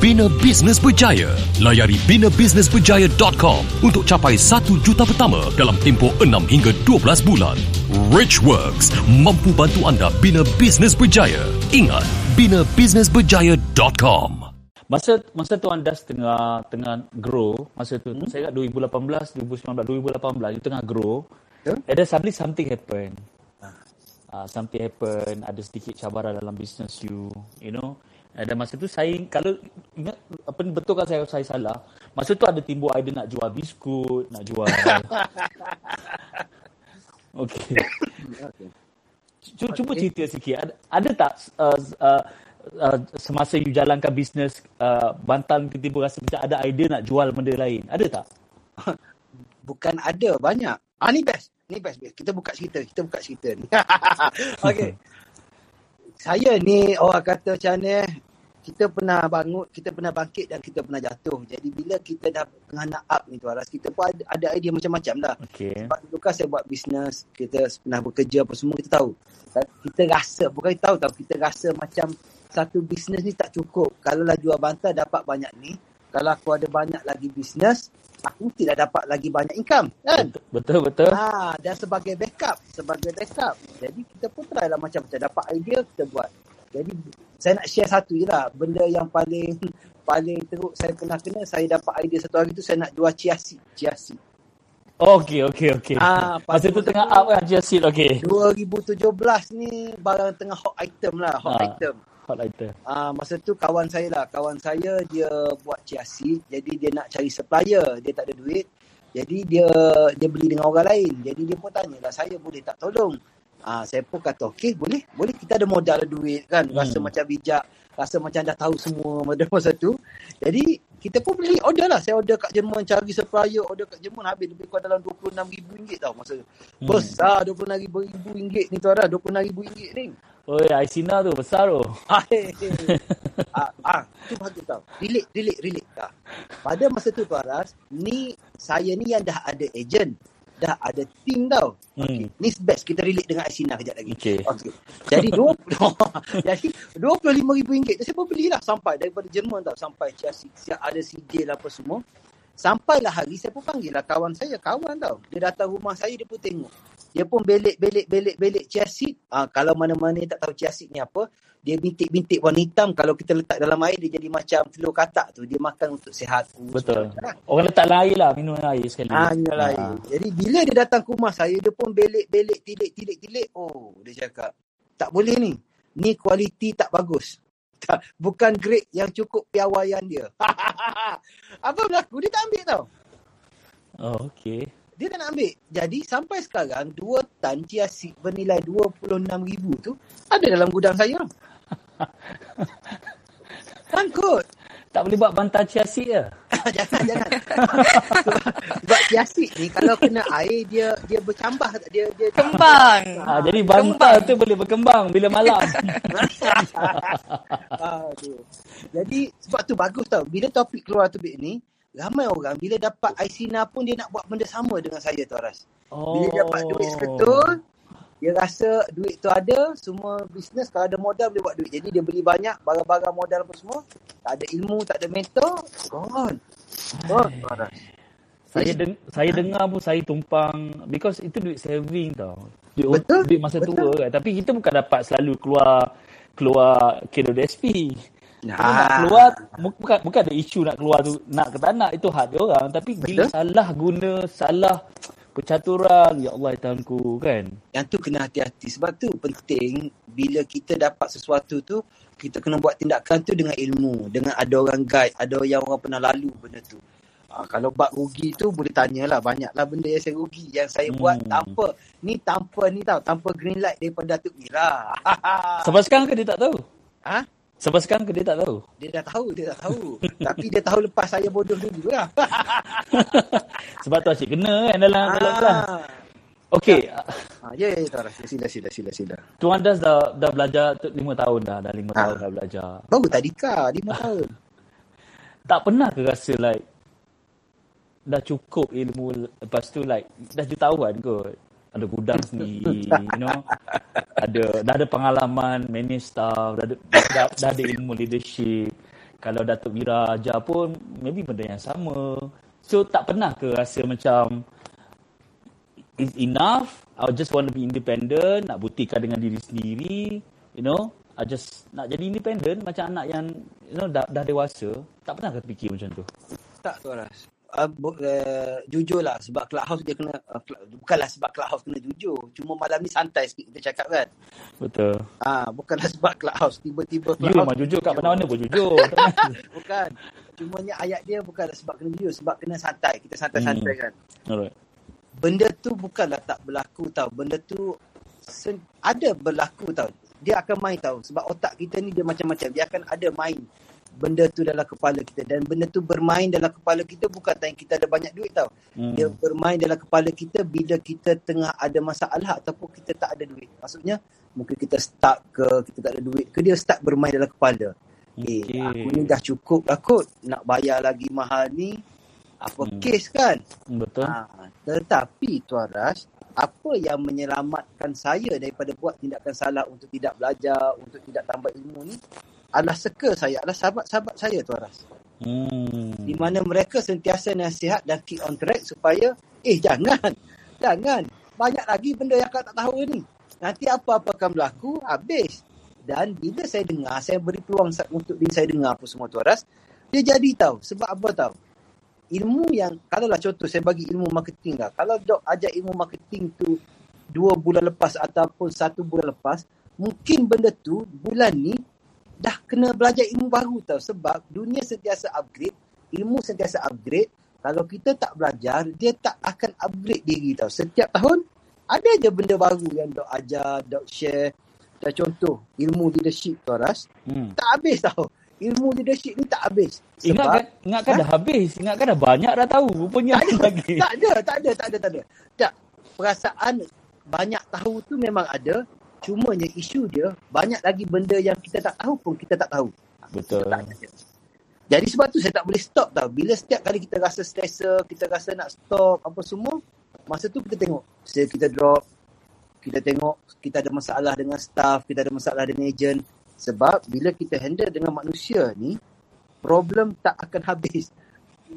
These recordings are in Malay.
bina bisnes berjaya. Layari binabusinessberjaya.com untuk capai 1 juta pertama dalam tempoh 6 hingga 12 bulan. Rich Works mampu bantu anda bina bisnes berjaya. Ingat, binabusinessberjaya.com. Masa masa tu anda tengah tengah grow, masa tu hmm? saya ingat 2018, 2019, 2018 you tengah grow. And then suddenly something happen. Uh, something happen, ada sedikit cabaran dalam business you, you know. Then masa tu saya kalau ingat apa ni betul kan saya saya salah. Masa tu ada timbul idea nak jual biskut, nak jual. okay. Cuba, cuba cerita sikit. Ada, ada tak uh, uh, uh, semasa you jalankan bisnes uh, bantal tiba-tiba rasa macam ada idea nak jual benda lain? Ada tak? Bukan ada, banyak. Ah ni best. Ni best, best. Kita buka cerita. Kita buka cerita ni. okay. Saya ni orang kata macam ni eh, kita pernah bangun, kita pernah bangkit dan kita pernah jatuh. Jadi bila kita dah tengah nak up ni tu Aras, kita pun ada, ada idea macam-macam lah. Okay. Sebab itu kan saya buat bisnes, kita pernah bekerja apa semua kita tahu. Kita rasa, bukan kita tahu tau, kita rasa macam satu bisnes ni tak cukup. Kalau lah jual bantal dapat banyak ni, kalau aku ada banyak lagi bisnes, aku tidak dapat lagi banyak income. Kan? Betul betul. Ha, dan sebagai backup, sebagai backup. Jadi kita pun try lah macam-macam. Dapat idea, kita buat. Jadi saya nak share satu je lah. Benda yang paling paling teruk saya pernah kena, saya dapat idea satu hari tu saya nak jual chia seed. Chia seed. Okay, okay, okay. Ah, Masa tu tengah up kan just sit, okay. 2017 ni barang tengah hot item lah, hot Ah. item. Hot lighter. Ah, masa tu kawan saya lah, kawan saya dia buat chia seed, jadi dia nak cari supplier, dia tak ada duit. Jadi dia dia beli dengan orang lain. Jadi dia pun tanya lah, saya boleh tak tolong? Ah, saya pun kata, okey boleh, boleh kita ada modal ada duit kan, rasa Hmm. macam bijak, rasa macam dah tahu semua pada masa tu. Jadi kita pun beli order lah. Saya order kat Jerman cari supplier, order kat Jerman habis lebih kurang dalam RM26,000 tau masa tu. Hmm. Besar RM26,000 ni tu ada, RM26,000 ni. Oi, Aisina tu besar tu. ah, ah, tu bagus tau. Relate, relate, relate. Ah. Pada masa tu tu Aras, ni saya ni yang dah ada agent. Dah ada team tau. Hmm. Okay. Ni best. Kita relate dengan Aisina kejap lagi. Okay. okay. Jadi, 20, jadi RM25,000 tu pun belilah sampai daripada Jerman tau. Sampai Chelsea, siap ada CJ lah apa semua. Sampailah hari saya pun panggil lah kawan saya. Kawan tau. Dia datang rumah saya, dia pun tengok. Dia pun belik, belik, belik, belik chia seed. Ah, kalau mana-mana tak tahu chia seed ni apa, dia bintik-bintik warna hitam. Kalau kita letak dalam air, dia jadi macam telur katak tu. Dia makan untuk sihat. Betul. Orang letak air lah, minum air sekali. Ah, minum air. Jadi bila dia datang ke rumah saya, dia pun belik-belik, tilik-tilik-tilik. Oh, dia cakap, tak boleh ni. Ni kualiti tak bagus. Tak, bukan grade yang cukup piawaian dia. Apa berlaku? Dia tak ambil tau. Oh, okay. Dia tak nak ambil. Jadi sampai sekarang, dua tan chia seed bernilai RM26,000 tu ada dalam gudang saya. Sangkut. Tak boleh buat bantal ciasik ke? jangan, jangan. sebab, sebab chia seed ni kalau kena air, dia dia bercambah. tak? Dia, dia Kembang. Ah, jadi bantal tu boleh berkembang bila malam. ah, tu. Jadi sebab tu bagus tau. Bila topik keluar topik ni, ramai orang bila dapat Aisina pun dia nak buat benda sama dengan saya tu Aras. Bila dia dapat duit seketul, dia rasa duit tu ada, semua bisnes kalau ada modal boleh buat duit. Jadi dia beli banyak, barang-barang modal apa semua. Tak ada ilmu, tak ada mentor, gone. Gone tu Aras. Saya deng- saya dengar pun saya tumpang because itu duit saving tau. Duit, Betul, duit masa betul. tua kan. Tapi kita bukan dapat selalu keluar keluar KDSP. Nah. Nak keluar bu- bukan bukan ada isu nak keluar tu nak ke tak nak itu hak dia orang tapi bila salah guna salah percaturan ya Allah Tuhanku kan. Yang tu kena hati-hati. Sebab tu penting bila kita dapat sesuatu tu, kita kena buat tindakan tu dengan ilmu, dengan ada orang guide, ada yang orang pernah lalu benda tu. Ha, kalau bab rugi tu boleh tanyalah banyaklah benda yang saya rugi yang saya hmm. buat tanpa ni tanpa ni tau tanpa green light daripada Datuk Mira. Sampai sekarang ke dia tak tahu? ha? Sampai sekarang ke dia tak tahu? Dia dah tahu, dia dah tahu. Tapi dia tahu lepas saya bodoh dulu lah. Sebab tu asyik kena kan dalam dalam kelas. Okey, Ha, ya, ya, rasa. Sila, sila, sila, sila. Tuan Das dah dah belajar tu 5 tahun dah, dah 5 Ah. tahun dah belajar. Baru tadika, lima tahun. Tak pernah ke rasa like dah cukup ilmu lepas tu like dah jutawan kot. Ada gudang sendiri, you know. Ada dah ada pengalaman manage staff, dah ada, dah, dah ada ilmu leadership. Kalau Datuk Mira ajar pun maybe benda yang sama. So tak pernah ke rasa macam is enough. I just want to be independent, nak buktikan dengan diri sendiri, you know. I just nak jadi independent macam anak yang you know dah, dah dewasa. Tak pernah ke fikir macam tu? Tak tu Aras. Uh, uh, jujur lah sebab clubhouse dia kena uh, bukanlah sebab clubhouse kena jujur cuma malam ni santai sikit kita cakap kan Betul. ah bukanlah sebab clubhouse tiba-tiba You clubhouse memang jujur kat mana-mana pun jujur. bukan cumanya ayat dia bukanlah sebab kena jujur sebab kena santai kita santai-santai Hmm. kan Alright. benda tu bukanlah tak berlaku tau benda tu sen- ada berlaku tau dia akan main tau sebab otak kita ni dia macam-macam dia akan ada main benda tu dalam kepala kita dan benda tu bermain dalam kepala kita bukan time kita ada banyak duit tau Hmm. dia bermain dalam kepala kita bila kita tengah ada masalah ataupun kita tak ada duit maksudnya mungkin kita stuck ke kita tak ada duit ke dia start bermain dalam kepala Okey. eh aku ni dah cukup lah kot nak bayar lagi mahal ni apa Hmm. kes kan Betul. Ha, tetapi Tuan Ras, apa yang menyelamatkan saya daripada buat tindakan salah untuk tidak belajar, untuk tidak tambah ilmu ni adalah seka saya, adalah sahabat-sahabat saya Tuan Ras. Hmm. Di mana mereka sentiasa nasihat dan keep on track supaya eh jangan, jangan. Banyak lagi benda yang kau tak tahu ni. Nanti apa-apa akan berlaku, habis. Dan bila saya dengar, saya beri peluang untuk diri saya dengar apa semua Tuan Ras, dia jadi tahu. Sebab apa tahu? ilmu yang kalau lah contoh saya bagi ilmu marketing lah kalau dok ajar ilmu marketing tu dua bulan lepas ataupun satu bulan lepas mungkin benda tu bulan ni dah kena belajar ilmu baru tau sebab dunia sentiasa upgrade ilmu sentiasa upgrade kalau kita tak belajar dia tak akan upgrade diri tau setiap tahun ada je benda baru yang dok ajar dok share dan contoh ilmu leadership tu Aras Hmm. tak habis tau ilmu leadership ni tak habis Ingatkan, ingatkan dah habis. Ingatkan dah banyak dah tahu. Rupanya ada lagi. tak ada, tak ada, tak ada, tak ada. Tak. Perasaan banyak tahu tu memang ada. Cumanya isu dia, banyak lagi benda yang kita tak tahu pun kita tak tahu. Betul. Tak ada. Jadi sebab tu saya tak boleh stop tau. Bila setiap kali kita rasa stressor, kita rasa nak stop apa semua, masa tu kita tengok. Sale kita drop, kita tengok kita ada masalah dengan staff, kita ada masalah dengan agent. Sebab bila kita handle dengan manusia ni, problem tak akan habis.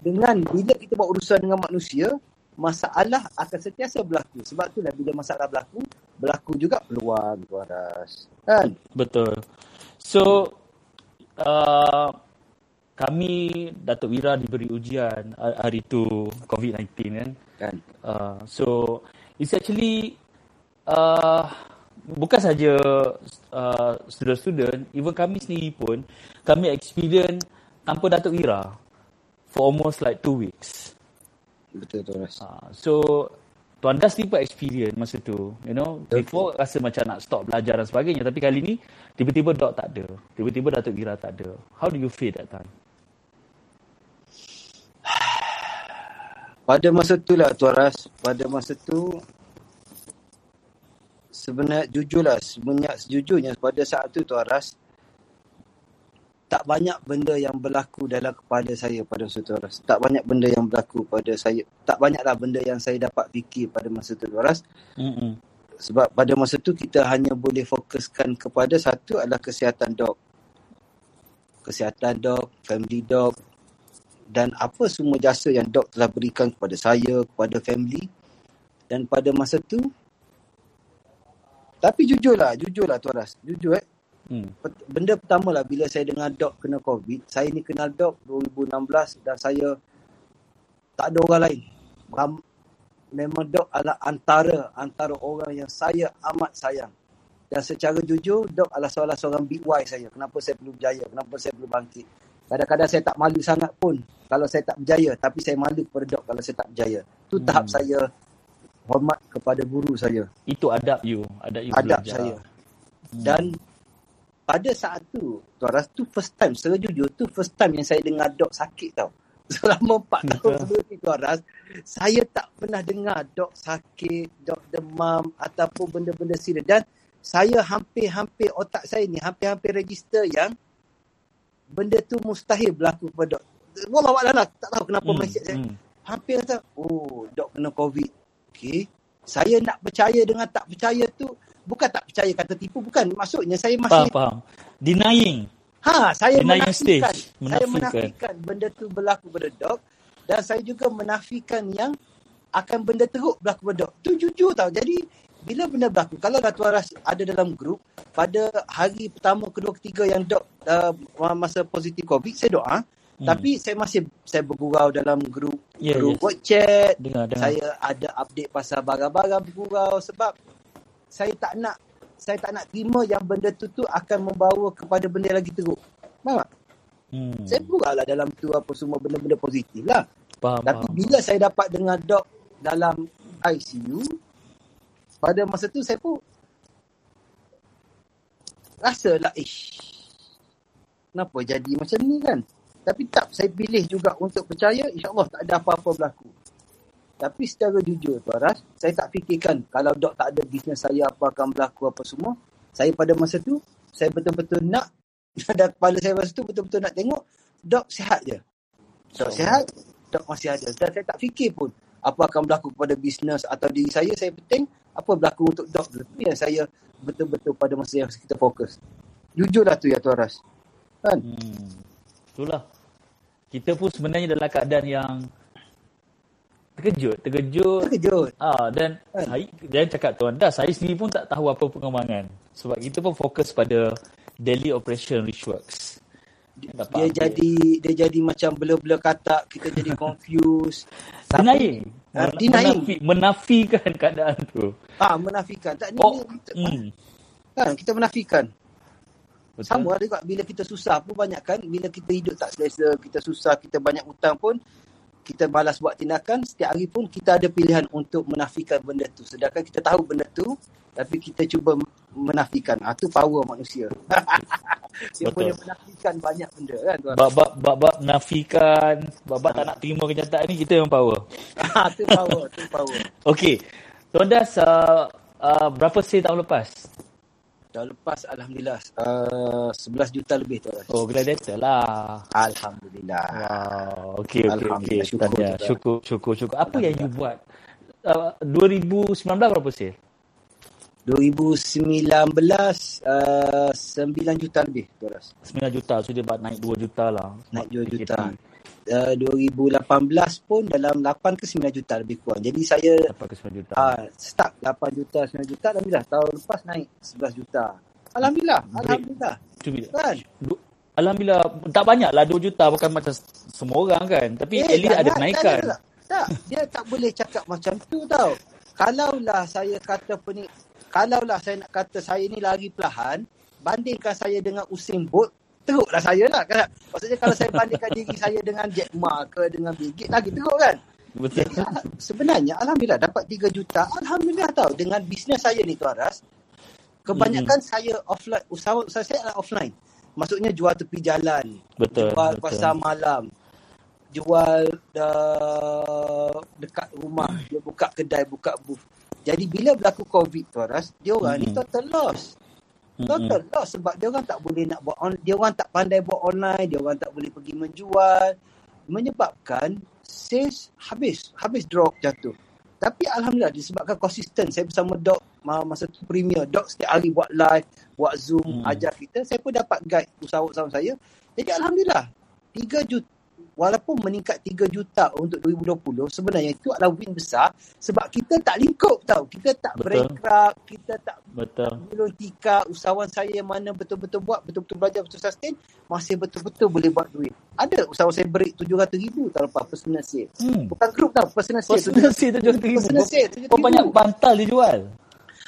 Dengan bila kita buat urusan dengan manusia, masalah akan sentiasa berlaku. Sebab itulah bila masalah berlaku, berlaku juga peluang tu Aras. Kan? Betul. So, uh, kami, Datuk Wira diberi ujian ha- hari tu COVID-19 kan. Kan? Uh, so, it's actually uh, bukan saja uh, student-student, even kami sendiri pun, kami experience tanpa Datuk Wira for almost like two weeks. Betul tu Aras. Uh, so, Tuan Das ni experience masa tu. You know, before rasa macam nak stop belajar dan sebagainya. Tapi kali ni, tiba-tiba Dok tak ada. Tiba-tiba Datuk Gira tak ada. How do you feel that time? Pada masa tu lah Tuan Ras, pada masa tu sebenarnya jujurlah, sebenarnya sejujurnya pada saat tu Tuan Ras tak banyak benda yang berlaku dalam kepala saya pada masa tu Tuan Ras. Tak banyak benda yang berlaku pada saya. Tak banyaklah benda yang saya dapat fikir pada masa tu Tuan Ras. Mm-mm. Sebab pada masa tu kita hanya boleh fokuskan kepada satu adalah kesihatan dog. Kesihatan dog, family dog dan apa semua jasa yang dog telah berikan kepada saya, kepada family. Dan pada masa tu tapi jujurlah, jujurlah Tuan Ras. Jujur eh. Hmm. Benda pertama lah bila saya dengar dog kena COVID. Saya ni kenal dog 2016 dan saya tak ada orang lain. Ram, memang dog adalah antara antara orang yang saya amat sayang. Dan secara jujur, Dok adalah salah seorang big why saya. Kenapa saya perlu berjaya, kenapa saya perlu bangkit. Kadang-kadang saya tak malu sangat pun kalau saya tak berjaya. Tapi saya malu kepada Dok kalau saya tak berjaya. Itu Hmm. tahap saya hormat kepada guru saya. Itu adab you. Adab you Adab belajar. saya. Hmm. Dan pada saat tu, Tuan Ras, tu first time, secara jujur, tu first time yang saya dengar Dok sakit tau. Selama 4 tahun sebelum ni, Tuan Ras, saya tak pernah dengar Dok sakit, Dok demam ataupun benda-benda serius. Dan saya hampir-hampir otak saya ni, hampir-hampir register yang benda tu mustahil berlaku kepada Dok. Wallah Allah lah, tak tahu kenapa Hmm, mindset saya. hmm. Hampir kata, oh, Dok kena COVID. Okay. Saya nak percaya dengan tak percaya tu, bukan tak percaya kata tipu, bukan. Maksudnya saya Faham, masih, faham. Denying. ha, saya Denying menafikan. stage. Saya Menafikan. menafikan benda tu berlaku pada Dok. Dan saya juga menafikan yang akan benda teruk berlaku pada Dok. Tu jujur tau. Jadi, bila benda berlaku, kalau dah Tuan Ras ada dalam grup, pada hari pertama, kedua, ketiga yang Dok uh, masa positif COVID, saya doa. Hmm. Tapi saya masih saya bergurau dalam grup Ya, grup yes. chat, Dengar, dengar. saya ada update pasal barang-barang bergurau sebab saya tak nak saya tak nak terima yang benda tu tu akan membawa kepada benda lagi teruk. Faham tak? Hmm. Saya bergurau lah dalam tu apa semua benda-benda positif lah. Faham, Tapi faham. bila saya dapat dengar dok dalam ICU, pada masa tu saya pun rasa lah, ish, kenapa jadi macam ni kan? Tapi tak, saya pilih juga untuk percaya, insyaAllah tak ada apa-apa berlaku. Tapi secara jujur, Tuan Ras, saya tak fikirkan kalau dok tak ada bisnes saya apa akan berlaku apa semua. Saya pada masa tu, saya betul-betul nak, dan kepala saya masa tu betul-betul nak tengok, dok sihat je. Dok sihat, dok masih ada. Dan saya tak fikir pun apa akan berlaku kepada bisnes atau diri saya. Saya penting apa berlaku untuk dok. Itu yang saya betul-betul pada masa yang kita fokus. Jujurlah tu ya Tuan Ras. Kan? Hmm. Itulah. Kita pun sebenarnya dalam keadaan yang terkejut, terkejut. Terkejut. Ah dan Kan? saya jangan cakap tuan dah saya sendiri pun tak tahu apa perkembangan sebab kita pun fokus pada daily operation Richworks. Dia Dapat update. jadi dia jadi macam blur-blur katak, kita jadi confused. Denying. Ah, denying. Menafi, menafikan keadaan tu. Ah, menafikan. Tak ni Oh, ni- hmm. kan kita menafikan. Betul. Sama juga bila kita susah pun banyak kan bila kita hidup tak selesa, kita susah, kita banyak hutang pun kita balas buat tindakan, setiap hari pun kita ada pilihan untuk menafikan benda tu. Sedangkan kita tahu benda tu tapi kita cuba menafikan. Ah tu power manusia. Dia Betul. boleh menafikan banyak benda kan tuan. Bab-bab bab-bab nafikan, bab-bab tak nak terima kenyataan ni kita yang power. Ah tu power, tu power. Okey. Tuan Das uh, uh, berapa sale tahun lepas? Tahun lepas alhamdulillah uh, 11 juta lebih tuan. Oh, gladiator lah. Alhamdulillah. Wow. Okey, okey, okey. Syukur juga. Syukur, syukur, syukur. Apa yang you buat? Uh, 2019 berapa sale? 2019 uh, 9 juta lebih Ras. 9 juta. So dia buat naik 2 juta lah. Naik 2 PKP. juta. Uh, 2018 pun dalam 8 ke 9 juta lebih kurang. Jadi saya Dapat ke 9 juta. uh, start 8 juta, 9 juta. Alhamdulillah. Tahun lepas naik 11 juta. Alhamdulillah. Alhamdulillah. Kan? Du- Alhamdulillah tak banyak lah 2 juta bukan macam semua orang kan tapi at least ada kenaikan tak, tak. Dia tak boleh cakap macam tu tau. Kalaulah saya kata ni, kalaulah saya nak kata saya ni lari perlahan, bandingkan saya dengan Usain Bolt, teruklah saya lah. Kan? Maksudnya kalau saya bandingkan diri saya dengan Jack Ma ke dengan Bill Gates, lagi teruk kan? betul Jadi ah, sebenarnya Alhamdulillah dapat 3 juta. Alhamdulillah tau. Dengan bisnes saya ni Tuan Ras, kebanyakan Hmm. saya offline, usaha usaha saya adalah offline. Maksudnya jual tepi jalan, betul jual betul. pasar malam, jual uh, dekat rumah, dia buka kedai, buka booth. Jadi bila berlaku COVID tu Ras, dia orang ni Mm-mm. total loss. Total loss sebab dia orang tak boleh nak buat on, dia orang tak pandai buat online, dia orang tak boleh pergi menjual menyebabkan sales habis, habis drop jatuh. Tapi alhamdulillah disebabkan konsisten saya bersama ma- masa tu premier Dok setiap hari buat live, buat Zoom, Hmm. ajar kita, saya pun dapat guide usahawan saya. Jadi alhamdulillah 3 juta walaupun meningkat 3 juta untuk 2020 sebenarnya itu adalah win besar sebab kita tak lingkup tau. Kita tak Betul. bankrupt, kita tak betul tika usahawan saya yang mana betul-betul buat, betul-betul belajar, betul sustain, masih betul-betul boleh buat duit. Ada usahawan saya break 700 ribu tahun lepas personal sale. hmm. Bukan group tau, personal sale. Personal sale tu jual ribu. Personal sale, Kau banyak 700,000. bantal dia jual.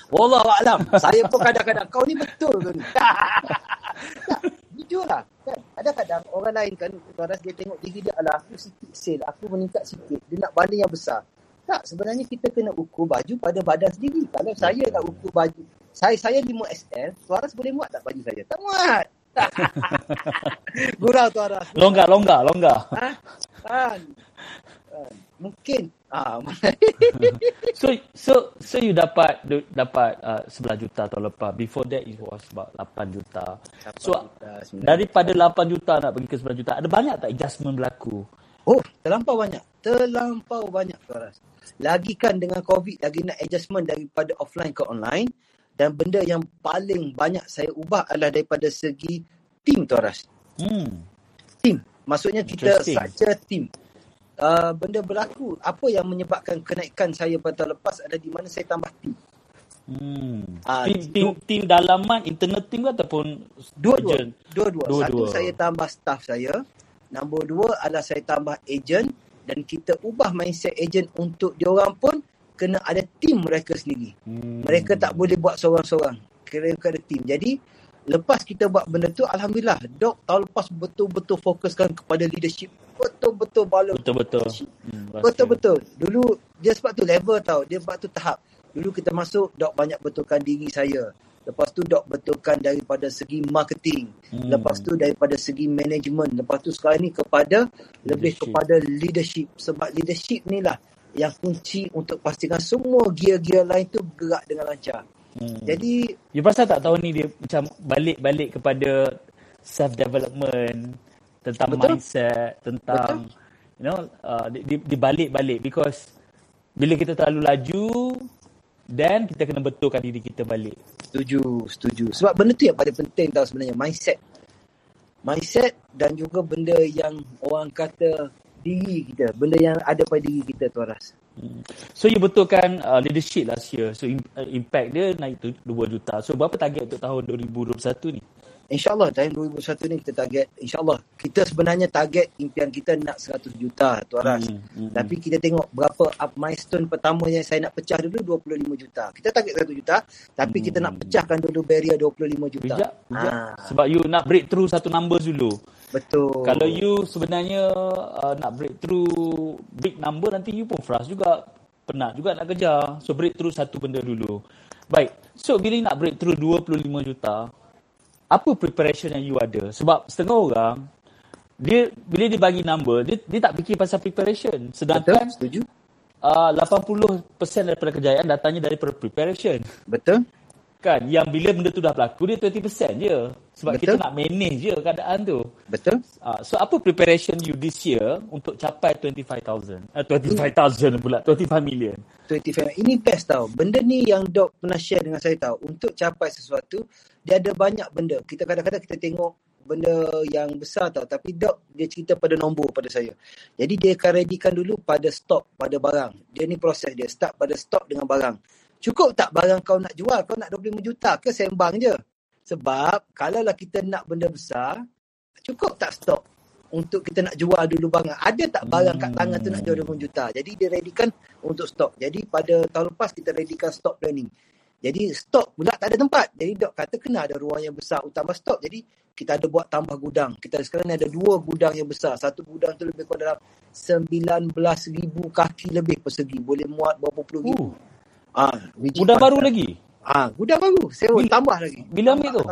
Wallah alam. Saya pun kadang-kadang kau ni betul ke ni? tak, jujur lah. Kan? Kadang-kadang orang lain kan, Tuaras dia tengok diri dia, alah aku sikit sale, aku meningkat sikit. Dia nak banding yang besar. Tak, sebenarnya kita kena ukur baju pada badan sendiri. Kalau saya nak ukur baju, saya saya 5XL, Tuaras boleh muat tak baju saya? Tak muat. Gurau Tuaras. Longgar, longgar, longgar. Ha? Kan? Kan? Mungkin. Ah, So so so you dapat dapat uh, 11 juta tahun lepas. Before that it was about 8 juta. So daripada 8 juta nak pergi ke 9 juta, ada banyak tak adjustment berlaku? Oh, terlampau banyak. Terlampau banyak Tuaras. Lagi kan dengan COVID, lagi nak adjustment daripada offline ke online. Dan benda yang paling banyak saya ubah adalah daripada segi team Tuaras. Hmm. Team. Maksudnya kita saja team. Uh, benda berlaku. Apa yang menyebabkan kenaikan saya pada tahun lepas adalah di mana saya tambah team. Hmm. Ah, Tim, tim, tim dalaman, internal team ke ataupun Dua-dua. Dua-dua. Satu saya tambah staff saya. Nombor dua adalah saya tambah agent. Dan kita ubah mindset agent untuk diorang pun kena ada team mereka sendiri. Hmm. Mereka tak boleh buat seorang-seorang. Kena ada team. Jadi, lepas kita buat benda tu, Alhamdulillah. Dok tahun lepas betul-betul fokuskan kepada leadership. Betul-betul bala Betul-betul. Hmm. Betul-betul. Dulu, dia sebab tu level tau. Dia sebab tu tahap. Dulu kita masuk, Dok banyak betulkan diri saya. Lepas tu Dok betulkan daripada segi marketing. Hmm. Lepas tu daripada segi management. Lepas tu sekarang ni kepada lebih Leadership. kepada leadership. Sebab leadership ni lah yang kunci untuk pastikan semua gear-gear lain tu bergerak dengan lancar. Hmm. Jadi You perasan tak tahun ni dia macam balik-balik kepada self development tentang Betul. mindset tentang you know uh, di, di, dibalik-balik because bila kita terlalu laju then kita kena betulkan diri kita balik. setuju, setuju. Sebab benda tu yang paling penting tau sebenarnya. Mindset. Mindset dan juga benda yang orang kata diri kita. Benda yang ada pada diri kita tu Aras. Hmm. So you betulkan uh, leadership last year. So im- uh, impact dia naik tu 2 juta. So berapa target untuk tahun 2021 ni? InsyaAllah tahun 2021 ni kita target. InsyaAllah. Kita sebenarnya target impian kita nak 100 juta tu Aras. Hmm, hmm, Tapi kita tengok berapa up milestone pertama yang saya nak pecah dulu 25 juta. Kita target 100 juta. Tapi kita nak pecahkan dulu barrier 25 juta. Bijak, bijak. Ah, Sebab you nak breakthrough satu numbers dulu. Betul. Kalau you sebenarnya uh, nak breakthrough big number nanti you pun frust juga. Penat juga nak kejar. So breakthrough satu benda dulu. Baik. So bila you nak breakthrough 25 juta, apa preparation yang you ada? Sebab setengah orang dia bila dia bagi number, dia, dia tak fikir pasal preparation. Betul, Sedangkan setuju. uh, 80% daripada kejayaan datangnya daripada preparation. Betul. Kan? Yang bila benda tu dah berlaku, dia 20% je. Sebab Betul. kita nak manage je keadaan tu. Betul. Uh, so apa preparation you this year untuk capai 25,000? Uh, 25,000 pula, 25 million. 25. Ini best tau. Benda ni yang Dok pernah share dengan saya tau. Untuk capai sesuatu, dia ada banyak benda. Kita kadang-kadang kita tengok benda yang besar tau. Tapi Dok, dia cerita pada nombor pada saya. Jadi dia akan readykan dulu pada stok, pada barang. Dia ni proses dia. Start pada stok dengan barang. Cukup tak barang kau nak jual? Kau nak 25 juta ke sembang je? Sebab kalaulah kita nak benda besar, cukup tak stok untuk kita nak jual dulu barang. Ada tak barang kat tangan tu nak jual 20 juta? Jadi dia readykan untuk stok. Jadi pada tahun lepas kita readykan stok planning. Jadi stok pula tak ada tempat. Jadi dok kata kena ada ruang yang besar utama stok. Jadi kita ada buat tambah gudang. Kita sekarang ni ada dua gudang yang besar. Satu gudang tu lebih kurang dalam 19,000 kaki lebih persegi. Boleh muat berapa puluh ribu. Uh, Ah, biji gudang baru lagi? Ah, gudang baru. Sewa Bila- tambah lagi. bila ambil tu?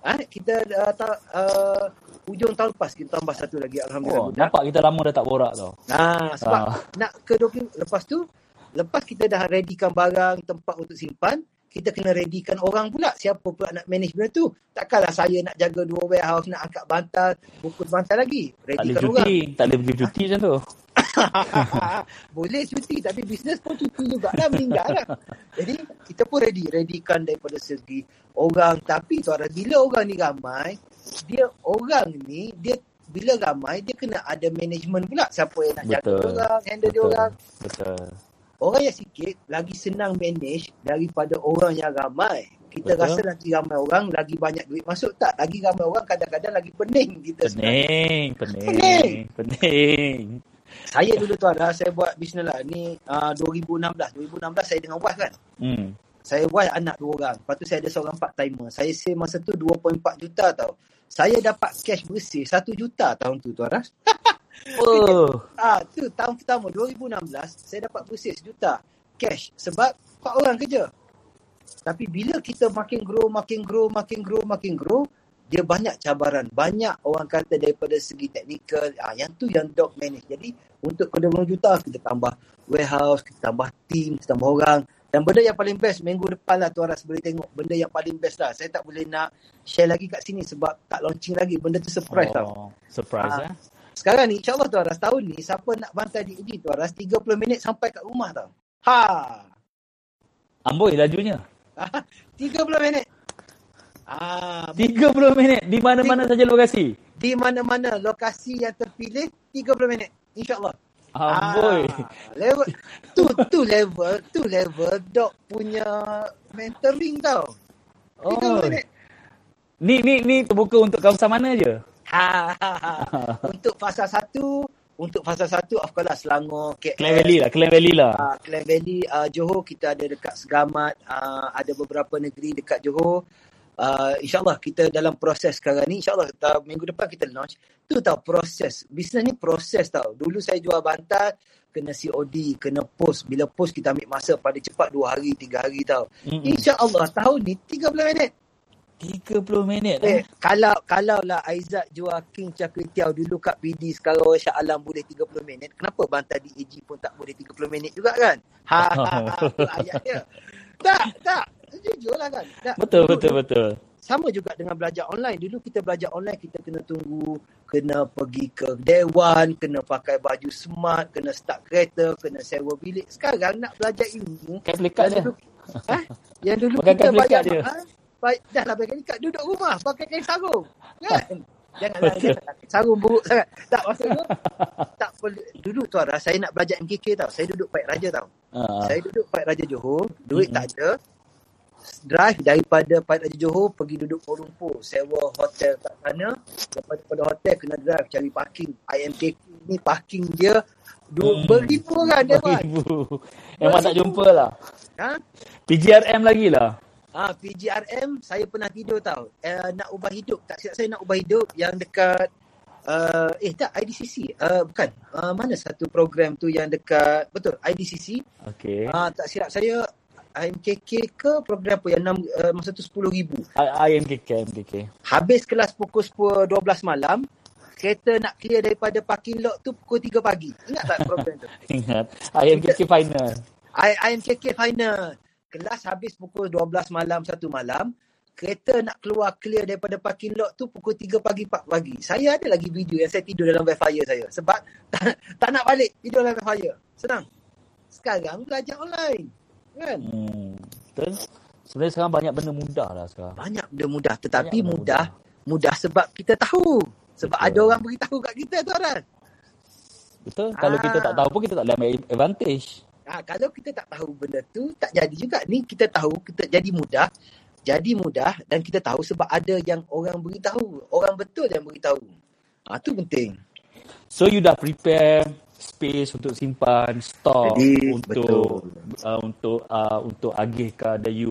Ah, kita uh, ta, uh, hujung tahun lepas kita tambah satu lagi alhamdulillah. Oh, gudang. nampak kita lama dah tak borak tau. Ah, sebab Ah. nak ke 20 lepas tu lepas kita dah readykan barang tempat untuk simpan, kita kena readykan orang pula. Siapa pula nak manage benda tu? Takkanlah saya nak jaga dua warehouse, nak angkat bantal, bungkus bantal lagi. Tak boleh Readykan cuti, orang. tak boleh pergi cuti macam tu. Boleh cuti tapi bisnes pun cuti juga lah meninggal lah. Jadi kita pun ready. Readykan daripada segi orang. Tapi suara bila orang ni ramai, dia orang ni, dia bila ramai, dia kena ada management pula. Siapa yang nak jaga Betul. orang, handle dia Betul. orang. Betul. Orang yang sikit lagi senang manage daripada orang yang ramai. Kita Betul. rasa lagi ramai orang, lagi banyak duit masuk tak? Lagi ramai orang kadang-kadang lagi pening kita sebenarnya. Pening, pening, Pening. Saya dulu tu ada, saya buat bisnes lah. Ni uh, 2016. 2016 saya dengan wife kan. Hmm. Saya wife anak dua orang. Lepas tu saya ada seorang part timer. Saya save masa tu 2.4 juta tau. Saya dapat cash bersih 1 juta tahun tu tu Aras. Oh. Ah, tu tahun pertama 2016 saya dapat bersih sejuta cash sebab empat orang kerja. Tapi bila kita makin grow, makin grow, makin grow, makin grow, dia banyak cabaran. Banyak orang kata daripada segi teknikal, ah, yang tu yang dog manage. Jadi untuk ke 20 juta kita tambah warehouse, kita tambah team, kita tambah orang. Dan benda yang paling best minggu depan lah tu Aras boleh tengok. Benda yang paling best lah. Saya tak boleh nak share lagi kat sini sebab tak launching lagi. Benda tu surprise tau. oh. Surprise Ah. eh. Sekarang ni insyaAllah tu Aras tahun ni siapa nak bantai di EG tu Aras 30 minit sampai kat rumah tau. Ha. Amboi lajunya. 30 minit. Ah, 30 minit di mana-mana saja lokasi. di mana-mana lokasi yang terpilih 30 minit. InsyaAllah. Amboi. Ah, level tu tu level tu level dok punya mentoring tau. 30 Oh. minit. Ni ni ni terbuka untuk kawasan mana je? Ha, ha, ha. Untuk fasa satu, untuk fasa satu of course lah Selangor, KL, Klang Valley lah, Klang Valley lah. uh, Klang Valley, uh, Johor kita ada dekat Segamat, uh, ada beberapa negeri dekat Johor. Uh, InsyaAllah kita dalam proses sekarang ni, insyaAllah minggu depan kita launch. Tu tau proses. Bisnes ni proses tau. Dulu saya jual bantal, kena COD, kena post. Bila post kita ambil masa pada cepat 2 hari, 3 hari tau. Mm-mm. InsyaAllah tahun ni 30 minit. 30 minit Eh, eh. kalau kalau lah Aizat jual King Chakutiao dulu kat PD sekarang orang Shah Alam boleh 30 minit. Kenapa bantal di AG pun tak boleh 30 minit juga kan? Ha ha ha. tu ayat dia. Tak, tak. Jujur lah kan. Tak. Betul Dulu- betul betul. Sama juga dengan belajar online. Dulu kita belajar online, kita kena tunggu, kena pergi ke Dewan, kena pakai baju smart, kena start kereta, kena sewa bilik. Sekarang nak belajar ilmu, plekat yang je. dulu, ha? Yang dulu Pakai kita kain pelikat bayar dia. mahal, baik, dah lah pakai ikat duduk rumah, pakai kain sarung. Kan? Janganlah Betul. jangan pakai sarung buruk sangat. Tak maksudnya tak perlu dulu tu Ara, saya nak belajar MKK tau. Saya duduk Pait Raja tau. Ah. Saya duduk Pait Raja Johor, duit Mm-mm. tak ada. Drive daripada Pait Raja Johor pergi duduk Kuala Lumpur, sewa hotel kat sana. Lepas pada hotel kena drive cari parking. IMKK ni parking dia dua Hmm. beribu orang dia buat. Ibu. Memang tak jumpa lah. Ha? PGRM lagi lah. Ah, PGRM saya pernah tidur tau. Uh, nak ubah hidup. Tak silap saya nak ubah hidup yang dekat uh, eh tak IDCC. Uh, bukan. Uh, mana satu program tu yang dekat betul IDCC. Okay. Ah, tak silap saya IMKK ke program apa yang enam uh, masa tu 10,000. I- IMKK, MKK. Habis kelas pukul 10 12 malam, kereta nak clear daripada parking lot tu pukul 3 pagi. Ingat tak program tu? Ingat. IMKK final. I, IMKK final. Kelas habis pukul 12 malam satu malam. Kereta nak keluar clear daripada parking lot tu pukul 3 pagi 4 pagi. Saya ada lagi video yang saya tidur dalam backfire saya. Sebab tak, tak nak balik tidur dalam backfire. Senang. Sekarang belajar online. Kan? Hmm. Betul. Sebenarnya sekarang banyak benda mudah lah sekarang. Banyak benda mudah. Tetapi Banyak benda mudah. Mudah sebab kita tahu. Sebab Betul. ada orang beritahu kat kita tu Aras. Betul. Kalau Ah. kita tak tahu pun kita tak ambil advantage. Ha, kalau kita tak tahu benda tu, tak jadi juga. Ni kita tahu, kita jadi mudah. Jadi mudah dan kita tahu sebab ada yang orang beritahu. Orang betul yang beritahu. Ha, tu penting. So you dah prepare space untuk simpan stok Jadi, untuk uh, untuk uh, untuk agihkan dan you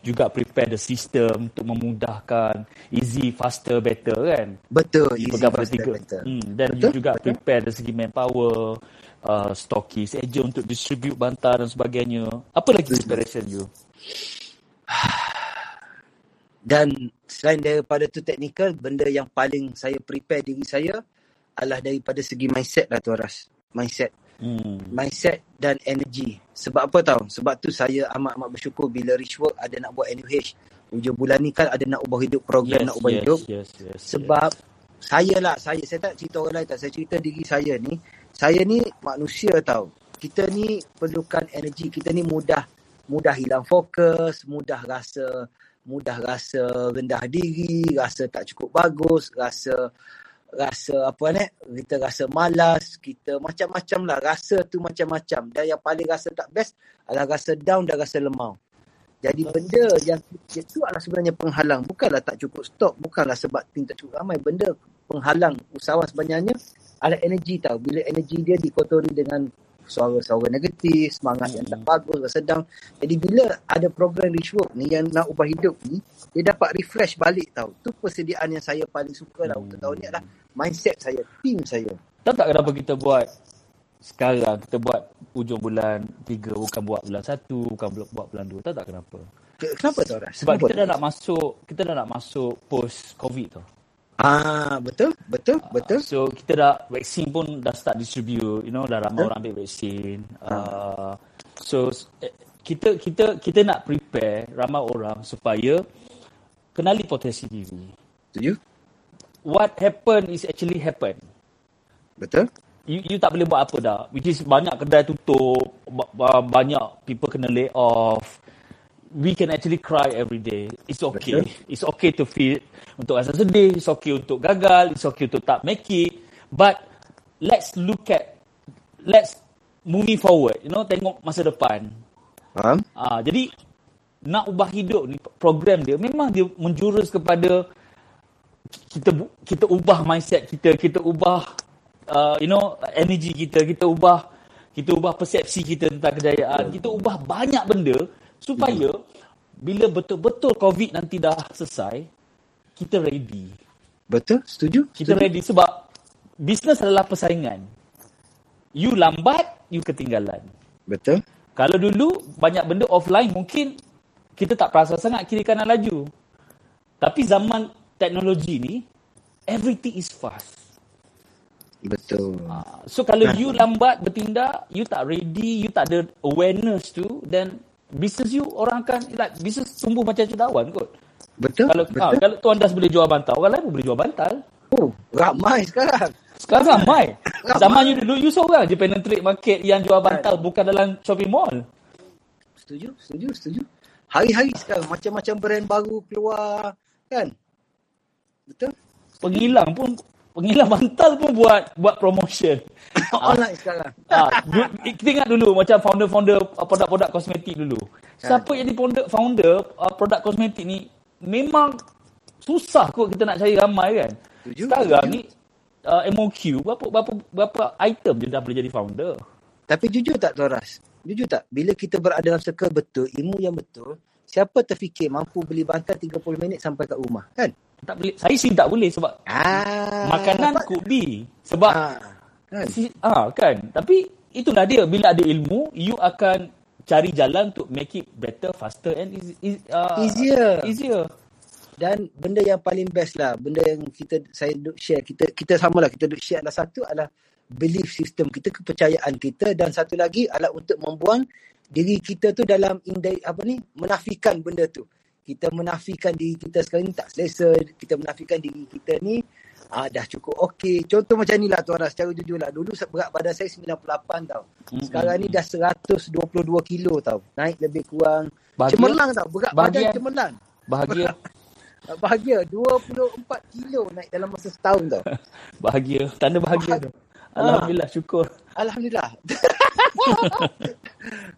juga prepare the system untuk memudahkan easy faster better kan Betul. Easy, pegang pada faster, tiga better. hmm, dan you Betul, juga betul. prepare dari segi manpower uh, stockist agent untuk distribute bantal dan sebagainya apa lagi preparation you Dan selain daripada tu teknikal, benda yang paling saya prepare diri saya adalah daripada segi mindset lah tu Aras. Mindset. hmm. Mindset dan energy. Sebab apa tahu? Sebab tu saya amat-amat bersyukur bila Rich Work ada nak buat NUH. Hujung bulan ni kan ada nak ubah hidup program yes, nak ubah yes, hidup. yes, yes, Sebab saya lah, saya, saya tak cerita orang lain tak, saya cerita diri saya ni, saya ni manusia tau. Kita ni perlukan energi, kita ni mudah mudah hilang fokus, mudah rasa mudah rasa rendah diri, rasa tak cukup bagus, rasa rasa apa ni, kita rasa malas, kita macam-macam lah, rasa tu macam-macam. Dan yang paling rasa tak best adalah rasa down dan rasa lemau. Jadi benda yang itu adalah sebenarnya penghalang. Bukanlah tak cukup stok. Bukanlah sebab tim tak cukup ramai. Benda penghalang usahawan sebenarnya adalah energi tau. Bila energi dia dikotori dengan suara-suara negatif, semangat yang tak bagus, sedang. Jadi bila ada program rich work ni yang nak ubah hidup ni, dia dapat refresh balik tau. Tu persediaan yang saya paling suka lah untuk tahun ni adalah mindset saya, team saya. Tahu tak kenapa kita buat sekarang kita buat hujung bulan 3 bukan buat bulan 1 bukan buat bulan 2 tahu tak kenapa Ke- Kenapa tu Ras? sebab Kenapa kita dah nak masuk kita dah nak masuk post covid tu Ah, betul, betul, betul. so kita dah vaksin pun dah start distribute you know dah ramai orang ambil vaksin uh, so eh, kita kita kita nak prepare ramai orang supaya kenali potensi diri Setuju? what happen is actually happen Betul? you, you tak boleh buat apa dah. Which is banyak kedai tutup, ba- ba- banyak people kena lay off. We can actually cry every day. It's okay. Betul. It's okay to feel untuk rasa sedih. It's okay untuk gagal. It's okay untuk tak make it. But let's look at, let's moving forward. You know, tengok masa depan. Faham? Ah, jadi nak ubah hidup ni program dia memang dia menjurus kepada kita kita ubah mindset kita, kita ubah uh, you know energy kita, kita ubah kita ubah persepsi kita tentang kejayaan, kita ubah banyak benda supaya bila betul-betul COVID nanti dah selesai, kita ready. Betul? Setuju? Kita Setuju? ready sebab bisnes adalah persaingan. You lambat, you ketinggalan. Betul? Kalau dulu banyak benda offline mungkin kita tak perasan sangat kiri kanan laju. Tapi zaman teknologi ni everything is fast. Betul. Ah, So kalau you lambat bertindak, you tak ready, you tak ada awareness tu then business you orang akan like business tumbuh macam cendawan kot. Betul? Kalau Betul? ah, kalau tuan das boleh jual bantal, orang lain pun boleh jual bantal. Oh, ramai sekarang. Sekarang ramai. Ramai. Zaman you dulu, you seorang je penetrate market yang jual bantal bukan dalam shopping mall. Setuju? Setuju? Setuju? Hari-hari sekarang macam-macam brand baru keluar. Kan? Betul? Pengilang pun pengilang bantal pun buat buat promotion. Online sekarang. Ah, kita ingat dulu macam founder-founder uh, produk-produk kosmetik dulu. Siapa yang jadi founder, founder uh, produk kosmetik ni memang susah kot kita nak cari ramai kan. Setuju, Sekarang setuju. ni uh, MOQ berapa berapa berapa item je dah boleh jadi founder. Tapi jujur tak Toras? Jujur tak? Bila kita berada dalam circle betul, ilmu yang betul, siapa terfikir mampu beli bantal 30 minit sampai kat rumah? Kan? Tak boleh saya sih tak boleh sebab Ah, makanan nampak? could be sebab Ah, kan? Si, ah kan. Tapi itulah dia bila ada ilmu, you akan cari jalan untuk make it better, faster and easy, easy, uh, Easier. Easier. Dan benda yang paling best lah, benda yang kita saya duk share, kita kita samalah kita duk share adalah satu adalah belief system kita, kepercayaan kita dan satu lagi adalah untuk membuang diri kita tu dalam indai, apa ni menafikan benda tu. Kita menafikan diri kita sekarang ni tak selesa, kita menafikan diri kita ni ah, dah cukup okey. Contoh macam ni lah tuan secara jujur lah. Dulu berat badan saya 98 tau. Sekarang ni dah 122 kilo tau. Naik lebih kurang. Bahagia? Cemerlang tau. Berat Bahagia? badan cemerlang. Bahagia. Bahagia 24 kilo naik dalam masa setahun tau. Bahagia. Tanda bahagia tu. Alhamdulillah syukur. Alhamdulillah.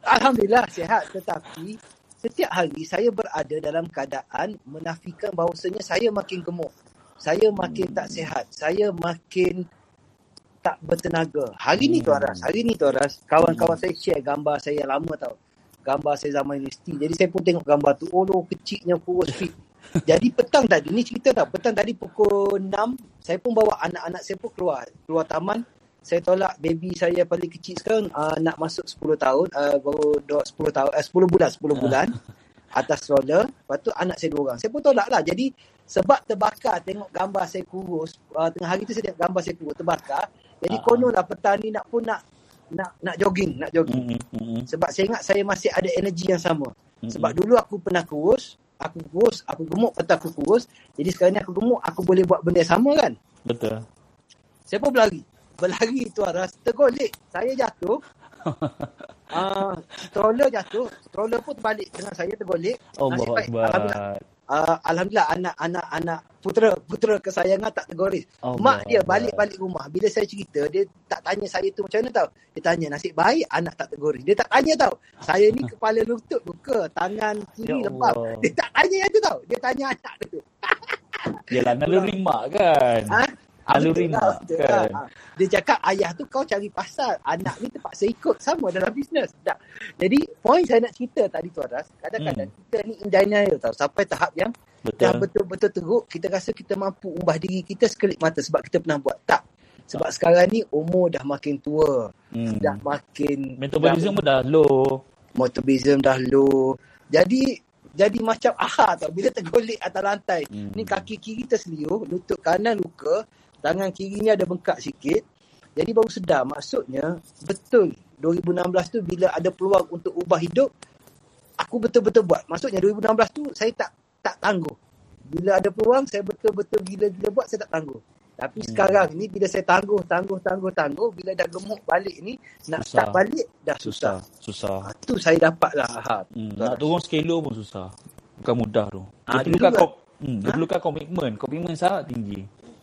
Alhamdulillah sihat tetapi setiap hari saya berada dalam keadaan menafikan bahawasanya saya makin gemuk. Saya makin tak sihat. Saya makin tak bertenaga. Hari ni Tuan Ras, hari ni Tuan Ras, kawan-kawan saya share gambar saya lama tau. Gambar saya zaman universiti. Jadi saya pun tengok gambar tu. Oh, loh, kecilnya kurus fit. Jadi petang tadi, ni cerita tau. Petang tadi pukul 6, saya pun bawa anak-anak saya pun keluar. Keluar taman. Saya tolak baby saya paling kecil sekarang uh, nak masuk 10 tahun. Uh, baru dua- 10 tahun, uh, 10 bulan, 10 bulan. Atas stroller. Lepas tu anak saya dua orang. Saya pun tolak lah. Jadi sebab terbakar tengok gambar saya kurus. Uh, tengah hari tu saya tengok gambar saya kurus terbakar. Jadi Ah. konon lah petang ni nak pun nak nak nak jogging, nak jogging. Mm, mm, mm. Sebab saya ingat saya masih ada energi yang sama. Mm-mm. Sebab dulu aku pernah kurus, aku kurus, aku gemuk, tu aku kurus. Jadi sekarang ni aku gemuk, aku boleh buat benda yang sama kan? Betul. Saya pun berlari. Berlari tu Aras, tergolek. Saya jatuh. uh, stroller jatuh. Stroller pun terbalik dengan saya tergolek. Allah Nasib baik. Akbar. Alhamdulillah. Uh, Alhamdulillah anak-anak anak putera putera kesayangan tak tergoris. Allah Mak dia balik-balik rumah. Bila saya cerita, dia tak tanya saya tu macam mana tau. Dia tanya nasib baik anak tak tergoris. Dia tak tanya tau. Saya ni kepala lutut luka, tangan kiri Ya lebam. Allah. Dia tak tanya yang tu tau. Dia tanya anak tu. Yelah naluri mak kan. Ha? Ah, lah, betul kan? lah. Ah. Dia cakap ayah tu kau cari pasal. Anak ni terpaksa ikut. Sama dalam bisnes. Tak. Jadi point saya nak cerita tadi tu Aras. Kadang-kadang Hmm. kita ni in denial tau. Sampai tahap yang dah Betul. betul-betul teruk. Kita rasa kita mampu ubah diri kita sekelip mata. Sebab kita pernah buat. Tak. Sebab sekarang ni umur dah makin tua. Hmm. Dah makin... Metabolism pun dah low. metabolism dah low. Jadi jadi macam aha tau bila tergolek atas lantai. Hmm. Ni kaki kiri terseliuh, lutut kanan luka, tangan kiri ni ada bengkak sikit. Jadi baru sedar maksudnya betul 2016 tu bila ada peluang untuk ubah hidup aku betul-betul buat. Maksudnya 2016 tu saya tak tak tangguh. Bila ada peluang saya betul-betul gila-gila buat saya tak tangguh. Tapi Hmm. sekarang ni bila saya tangguh, tangguh, tangguh, tangguh, bila dah gemuk balik ni, nak start balik dah susah. Susah. Susah. Ah, tu saya dapat lah Ahad. Hmm. Nak turun skelo pun susah. Bukan mudah tu. Dia Ah, perlukan dulu kom- hmm, dia Ha? perlukan komitmen. Komitmen sangat tinggi.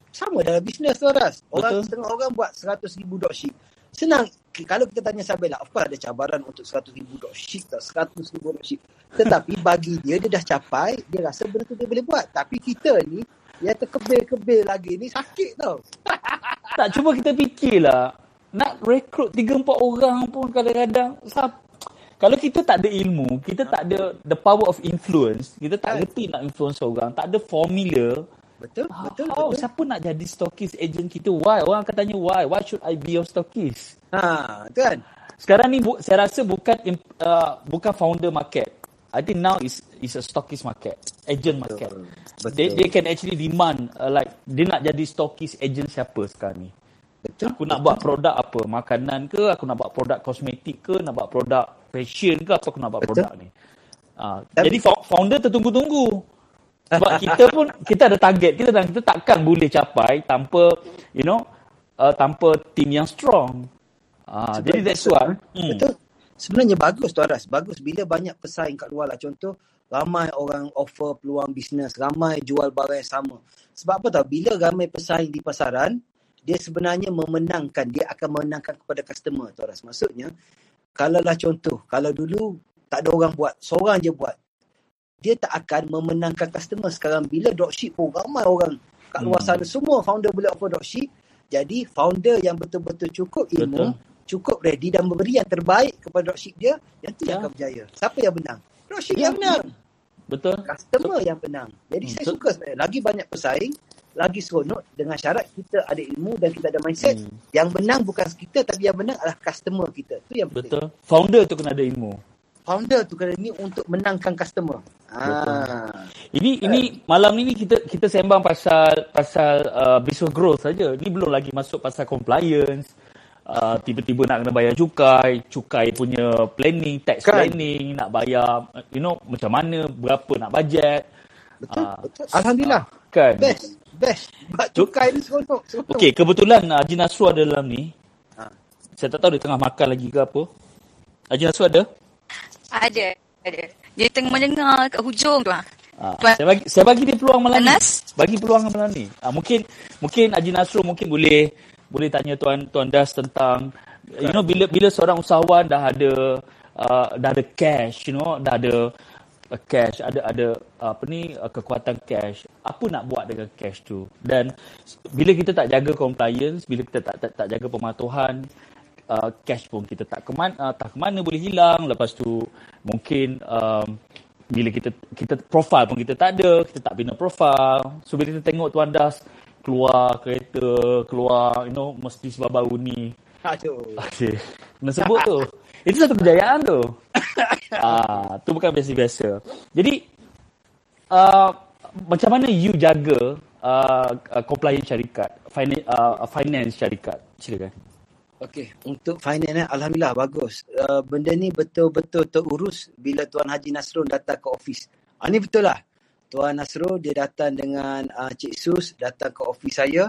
Sama dalam bisnes tu Aras. Orang Betul. setengah orang buat 100 ribu dropship. Senang. Kalau kita tanya Sabella, of course ada cabaran untuk 100 ribu dropship tau. 100 ribu dropship. Tetapi bagi dia, dia dah capai, dia rasa benda tu dia boleh buat. Tapi kita ni, yang terkebel-kebel lagi ni sakit tau. Tak, cuba kita fikirlah. Nak rekrut 3-4 orang pun kadang-kadang kalau kita tak ada ilmu, kita tak ada the power of influence, kita tak reti nak influence orang, tak ada formula, Betul? Betul? how, betul. siapa nak jadi stockist agent kita? Why? Orang akan tanya why? Why should I be your stockist? Ha, kan? Sekarang ni bu- saya rasa bukan uh, bukan founder market. I think now is is a stockist market, agent market. Betul. They, they can actually demand uh, like dia nak jadi stockist agent siapa sekarang ni? Betul? Aku nak buat produk apa? Makanan ke? Aku nak buat produk kosmetik ke? Nak buat produk fashion ke? Apa aku nak buat Betul. produk ni? Uh, Tapi- jadi fou- founder tertunggu-tunggu. Sebab kita pun kita ada target kita dan kita takkan boleh capai tanpa you know uh, tanpa team yang strong. Uh, jadi that's why. Hmm. Betul. Sebenarnya bagus tu Aras. Bagus bila banyak pesaing kat luar lah. Contoh, ramai orang offer peluang bisnes. Ramai jual barang yang sama. Sebab apa tau? Bila ramai pesaing di pasaran, dia sebenarnya memenangkan. Dia akan memenangkan kepada customer tu Aras. Maksudnya, kalau lah contoh, kalau dulu tak ada orang buat, seorang je buat, dia tak akan memenangkan customer. Sekarang bila dropship, oh ramai orang kat luar Hmm. sana. Semua founder boleh offer dropship. Jadi founder yang betul-betul cukup ilmu, Betul. cukup ready dan memberi yang terbaik kepada dropship dia, yang tu yang Ya. akan berjaya. Siapa yang menang? Dropship Ya. yang menang. Betul. Customer yang menang. Jadi Hmm, saya so- suka sebenarnya. Lagi banyak pesaing, lagi seronok dengan syarat kita ada ilmu dan kita ada mindset. Hmm. Yang menang bukan kita tapi yang menang adalah customer kita. Itu yang penting. Betul. Founder tu kena ada ilmu. Founder tu kena ni untuk menangkan customer. Ah. Ini ini malam ni kita kita sembang pasal pasal uh, business growth saja. Ni belum lagi masuk pasal compliance. Uh, tiba-tiba nak kena bayar cukai, cukai punya planning, tax Kan. planning, nak bayar you know macam mana, berapa nak bajet. Betul, Ah, betul. Alhamdulillah. Kan. Best. Best. Buat cukai ni seronok. seronok. Okey, kebetulan uh, Haji Nasrul ada dalam ni. Ha. Saya tak tahu dia tengah makan lagi ke apa. Haji Nasrul ada? Ada, ada. Dia tengah mendengar kat hujung tu. ah. Ah, Tuan- saya bagi saya bagi dia peluang malam ni. Anas? Bagi peluang malam ni. Ah, mungkin mungkin Haji Nasrul mungkin boleh boleh tanya tuan tuan Das tentang you know bila bila seorang usahawan dah ada uh, dah ada cash, you know, dah ada uh, cash, ada ada uh, apa ni uh, kekuatan cash. Apa nak buat dengan cash tu? Dan bila kita tak jaga compliance, bila kita tak tak, tak jaga pematuhan, uh, cash pun kita tak ke mana, uh, tak ke mana boleh hilang. Lepas tu mungkin um, bila kita kita profile pun kita tak ada, kita tak bina profile. So bila kita tengok Tuan Das keluar kereta, keluar you know mesti sebab baru ni. Aduh. Okey. Kena sebut tu. Itu satu kejayaan tu. ah, tu bukan biasa-biasa. Jadi uh, macam mana you jaga uh, uh, compliance syarikat, finance, uh, finance syarikat? Silakan. Okey, untuk finance ni alhamdulillah bagus. Uh, benda ni betul-betul terurus bila Tuan Haji Nasrul datang ke office. Ah ni betul lah. Tuan Nasrul dia datang dengan uh, Cik Sus datang ke office saya.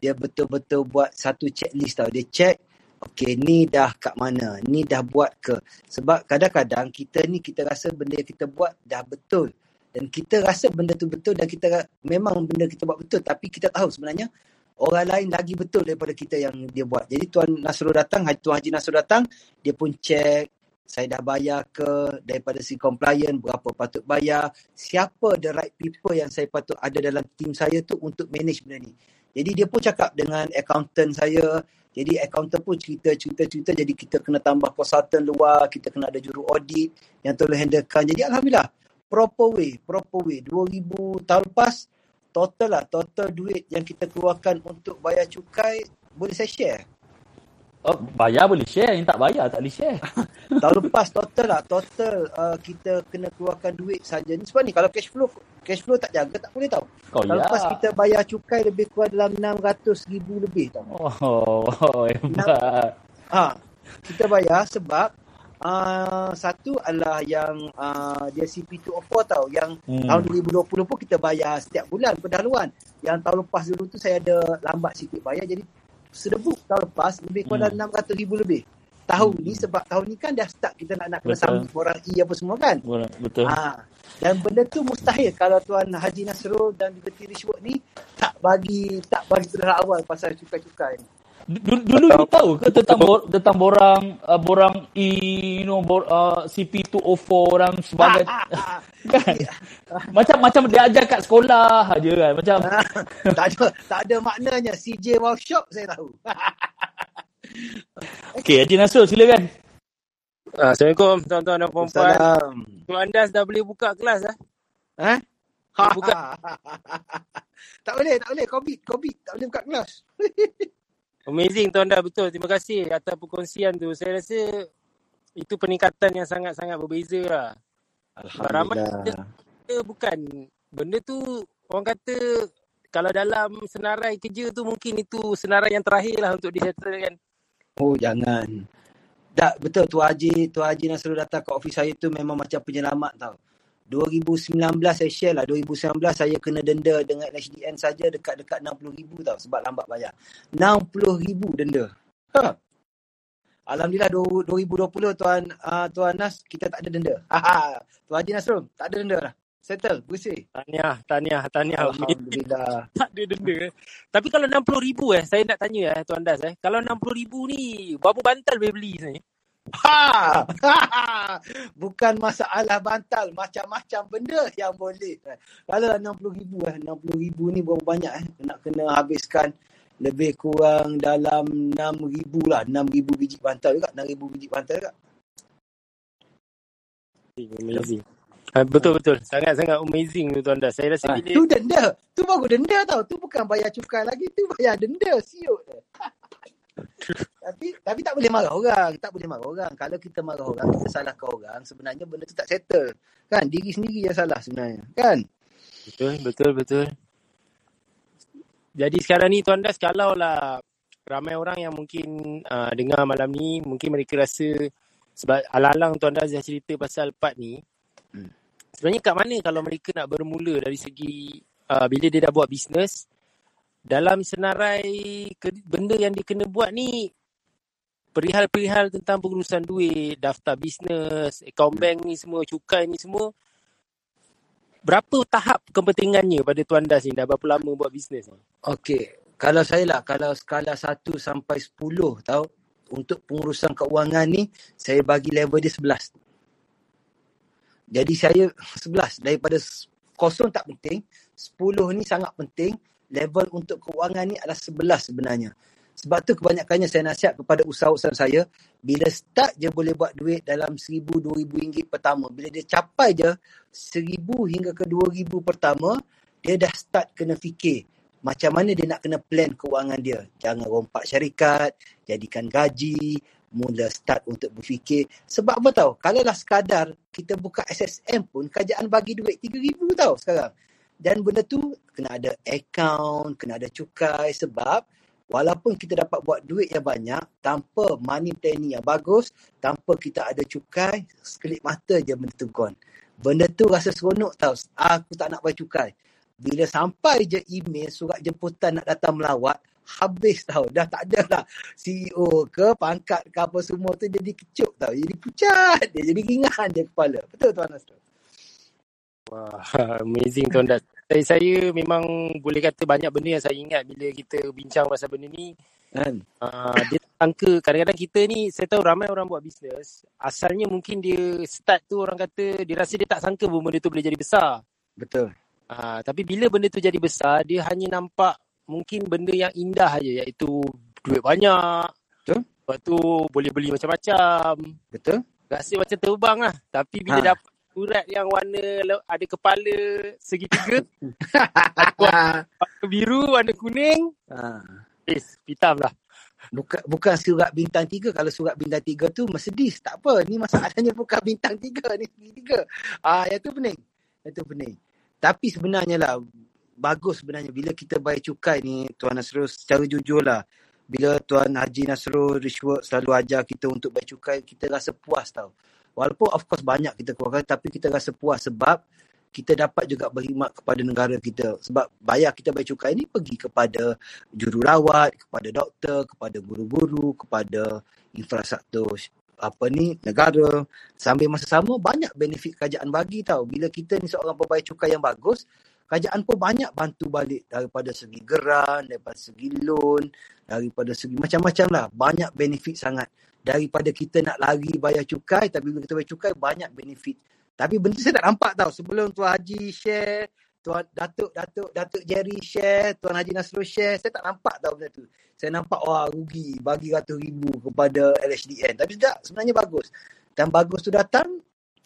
Dia betul-betul buat satu checklist tau. Dia check Okey, ni dah kat mana? Ni dah buat ke? Sebab kadang-kadang kita ni kita rasa benda yang kita buat dah betul. Dan kita rasa benda tu betul dan kita memang benda kita buat betul. Tapi kita tahu sebenarnya orang lain lagi betul daripada kita yang dia buat. Jadi Tuan Nasrul datang, Tuan Haji Nasrul datang, dia pun check saya dah bayar ke daripada si compliant berapa patut bayar siapa the right people yang saya patut ada dalam tim saya tu untuk manage benda ni Jadi dia pun cakap dengan accountant saya. Jadi accountant pun cerita-cerita-cerita. Jadi kita kena tambah consultant luar. Kita kena ada juru audit yang tolong handlekan. Jadi Alhamdulillah. Proper way. Proper way. 2000 tahun lepas. Total lah. Total duit yang kita keluarkan untuk bayar cukai. Boleh saya share? Oh, bayar boleh share. Yang tak bayar tak boleh share. Tahun lepas total lah. Total uh, kita kena keluarkan duit saja ni. Sebab ni kalau cash flow cash flow tak jaga tak boleh tahu. Oh, Tahun ya. lepas kita bayar cukai lebih kurang dalam 600 ribu lebih tau. Oh, oh hebat. Ha, kita bayar sebab uh, satu adalah yang uh, dia CP204 tau. Yang Hmm. hmm. tahun 2020 pun kita bayar setiap bulan pendahuluan. Yang tahun lepas dulu tu saya ada lambat sikit bayar. Jadi sedebuk tahun lepas lebih kurang Hmm. dalam 600 ribu lebih. Tahun ni sebab tahun ni kan dah start kita nak nak kena sambung orang E apa semua kan. Betul. Ha. Dan benda tu mustahil kalau Tuan Haji Nasrul dan juga T. Rishwood ni tak bagi tak bagi dari awal pasal cukai-cukai ni. Dulu, dulu you tahu ke tentang bor, tentang borang uh, borang E you know bor, uh, CP204 orang sebagai kan macam macam dia ajar kat sekolah aja kan macam tak ada tak ada maknanya CJ Workshop saya tahu. okey Haji Nasrul silakan Ah, Assalamualaikum tuan-tuan dan puan-puan. Tuan Andas dah boleh buka kelas dah. Ha? Ha, Buka. tak boleh, tak boleh. Covid, Covid. Tak boleh buka kelas. Amazing tuan Andas betul. Terima kasih atas perkongsian tu. Saya rasa itu peningkatan yang sangat-sangat berbeza lah. Ramai kita bukan benda tu orang kata kalau dalam senarai kerja tu mungkin itu senarai yang terakhir lah untuk disettlekan. Oh, jangan. Tak, betul. Tu Haji, Tu Haji Nasrul datang ke office saya tu memang macam penyelamat tau. 2019 saya share lah. 2019 saya kena denda dengan HDN saja dekat-dekat 60 ribu tau sebab lambat bayar. 60 ribu denda. Ha. Alhamdulillah 2020 Tuan uh, Tuan Nas kita tak ada denda. Ha ha. Tuan Haji Nasrul tak ada denda lah. Settle, bersih. Tahniah, tahniah, tahniah. Alhamdulillah. tak ada denda. eh. Tapi kalau 60 ribu eh, saya nak tanya eh Tuan Das eh. Kalau 60 ribu ni, berapa bantal boleh beli sebenarnya? Ha! ha! Bukan masalah bantal. Macam-macam benda yang boleh. Kalau lah 60 ribu eh. 60 ribu ni berapa banyak eh. Nak kena habiskan lebih kurang dalam 6 ribu lah. 6 ribu biji bantal juga. 6 ribu biji bantal juga. Amazing. Ah, betul betul. Sangat-sangat amazing tu Tuan Das. Saya rasa Ha, bila tu denda. Tu baru denda tau. Tu bukan bayar cukai lagi. Tu bayar denda. Siut. tapi tapi tak boleh marah orang. Tak boleh marah orang. Kalau kita marah orang, kita salahkan orang. Sebenarnya benda tu tak settle. Kan? Diri sendiri yang salah sebenarnya. Kan? Betul, betul, betul. Jadi sekarang ni Tuan Das, kalau lah ramai orang yang mungkin uh, dengar malam ni, mungkin mereka rasa sebab alang-alang Tuan Das dah cerita pasal part ni, Hmm. sebenarnya kat mana kalau mereka nak bermula dari segi uh, bila dia dah buat bisnes, dalam senarai ke, benda yang dia kena buat ni, perihal-perihal tentang pengurusan duit, daftar bisnes, akaun bank ni semua, cukai ni semua, berapa tahap kepentingannya pada Tuan Das ni? Dah berapa lama buat bisnes ni? Okey, kalau saya lah, kalau skala 1 sampai 10 tahu, untuk pengurusan keuangan ni, saya bagi level dia 11. Jadi saya 11 daripada kosong tak penting, 10 ni sangat penting, level untuk keuangan ni adalah 11 sebenarnya. Sebab tu kebanyakannya saya nasihat kepada usaha-usaha saya, bila start je boleh buat duit dalam RM1,000, RM2,000 ringgit pertama. Bila dia capai je RM1,000 hingga ke RM2,000 pertama, dia dah start kena fikir macam mana dia nak kena plan keuangan dia. Jangan rompak syarikat, jadikan gaji, mula start untuk berfikir. Sebab apa tahu? Kalau lah sekadar kita buka SSM pun, kerajaan bagi duit RM3,000 tahu sekarang. Dan benda tu kena ada account, kena ada cukai sebab walaupun kita dapat buat duit yang banyak tanpa money planning yang bagus, tanpa kita ada cukai, sekelip mata je benda tu gone. Benda tu rasa seronok tau. Aku tak nak bayar cukai. Bila sampai je email, surat jemputan nak datang melawat, habis tau. Dah tak ada lah CEO ke, pangkat ke apa semua tu jadi kecut tau. Jadi pucat dia. Jadi ringan dia kepala. Betul Tuan Nasrul? Wah, amazing Tuan Das. Saya, saya memang boleh kata banyak benda yang saya ingat bila kita bincang pasal benda ni. Kan? Uh, dia tak sangka, kadang-kadang kita ni, saya tahu ramai orang buat bisnes, asalnya mungkin dia start tu orang kata, dia rasa dia tak sangka pun benda tu boleh jadi besar. Betul. Uh, tapi bila benda tu jadi besar, dia hanya nampak mungkin benda yang indah aja iaitu duit banyak. Betul. Lepas tu boleh beli macam-macam. Betul? Rasa macam terbang lah. Tapi bila Ha. dapat surat yang warna ada kepala segitiga, warna biru, warna kuning, Ha. is pitam lah. Bukan bukan surat bintang tiga. Kalau surat bintang tiga tu Mercedes. Tak apa. Ni masalahnya bukan bintang tiga. Ni tiga. Ah, yang tu pening. Yang tu pening. Tapi sebenarnya lah, bagus sebenarnya bila kita bayar cukai ni, Tuan Nasrul, secara jujur lah. Bila Tuan Haji Nasrul, Rishwork selalu ajar kita untuk bayar cukai, kita rasa puas tau. Walaupun of course banyak kita keluarkan, tapi kita rasa puas sebab kita dapat juga berkhidmat kepada negara kita. Sebab bayar kita bayar cukai ni pergi kepada jururawat, kepada doktor, kepada guru-guru, kepada infrastruktur apa ni negara. Sambil masa sama banyak benefit kerajaan bagi tau. Bila kita ni seorang pembayar cukai yang bagus kerajaan pun banyak bantu balik daripada segi geran daripada segi loan daripada segi macam-macam lah. Banyak benefit sangat daripada kita nak lari bayar cukai tapi bila kita bayar cukai banyak benefit. Tapi benda saya tak nampak tau. Sebelum Tuan Haji share Tuan Datuk Datuk Datuk Jerry share Tuan Haji Nasrul share saya tak nampak tau benda tu. Saya nampak wah rugi. Bagi ratus ribu kepada LHDN tapi tidak sebenarnya bagus. Dan bagus tu datang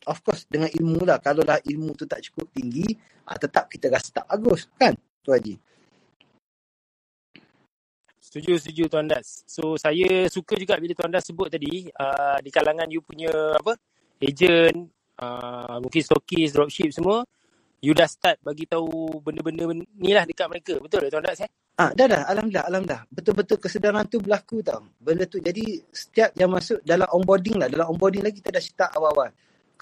of course dengan ilmu lah. Kalau lah ilmu tu tak cukup tinggi ah, tetap kita rasa tak bagus kan Tuan Haji Setuju, setuju Tuan Das. So, saya suka juga bila Tuan Das sebut tadi, uh, di kalangan you punya apa agent, uh, mungkin stokis, dropship semua, you dah start bagi tahu benda-benda ni lah dekat mereka. Betul tak Tuan Das? Eh? Ah, dah dah, alhamdulillah, alhamdulillah. Betul-betul kesedaran tu berlaku tau. Benda tu jadi setiap yang masuk dalam onboarding lah, dalam onboarding lagi kita dah start awal-awal.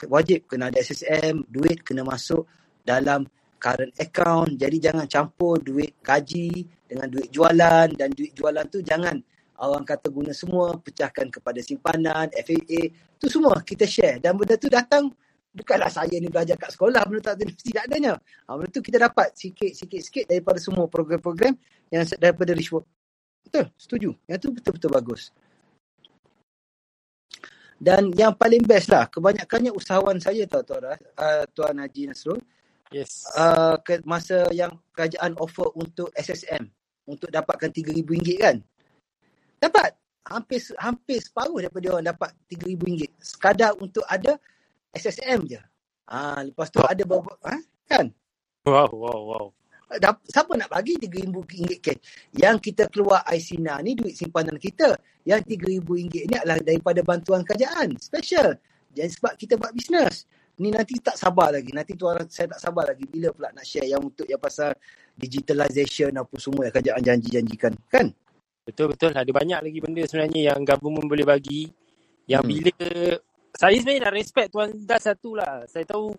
Wajib kena ada SSM, duit kena masuk dalam current account. Jadi jangan campur duit gaji dengan duit jualan dan duit jualan tu jangan orang kata guna semua, pecahkan kepada simpanan, FAA, tu semua kita share. Dan benda tu datang bukanlah saya ni belajar kat sekolah, benda tak tak adanya. Ha, benda tu kita dapat sikit-sikit-sikit daripada semua program-program yang daripada Richwork. Betul, setuju. Yang tu betul-betul bagus. Dan yang paling best lah, kebanyakannya usahawan saya tau Tuan, uh, Tuan Haji Nasrul, Yes. uh, ke masa yang kerajaan offer untuk SSM, untuk dapatkan RM3,000 kan. Dapat. Hampir hampir separuh daripada orang dapat RM3,000 sekadar untuk ada SSM je. Ah, lepas tu ada beberapa, ha? kan? Wow, wow, wow. Dap, siapa nak bagi RM3,000 cash? Yang kita keluar ICNA ni duit simpanan kita. Yang RM3,000 ni adalah daripada bantuan kerajaan. Special. Jadi sebab kita buat bisnes. Ni nanti tak sabar lagi. Nanti tuan saya tak sabar lagi. Bila pula nak share yang untuk yang pasal digitalization apa semua yang kerajaan janji-janjikan. Kan? Betul-betul. Ada banyak lagi benda sebenarnya yang government boleh bagi. Yang Hmm. bila... Saya sebenarnya nak respect Tuan Das satu lah. Saya tahu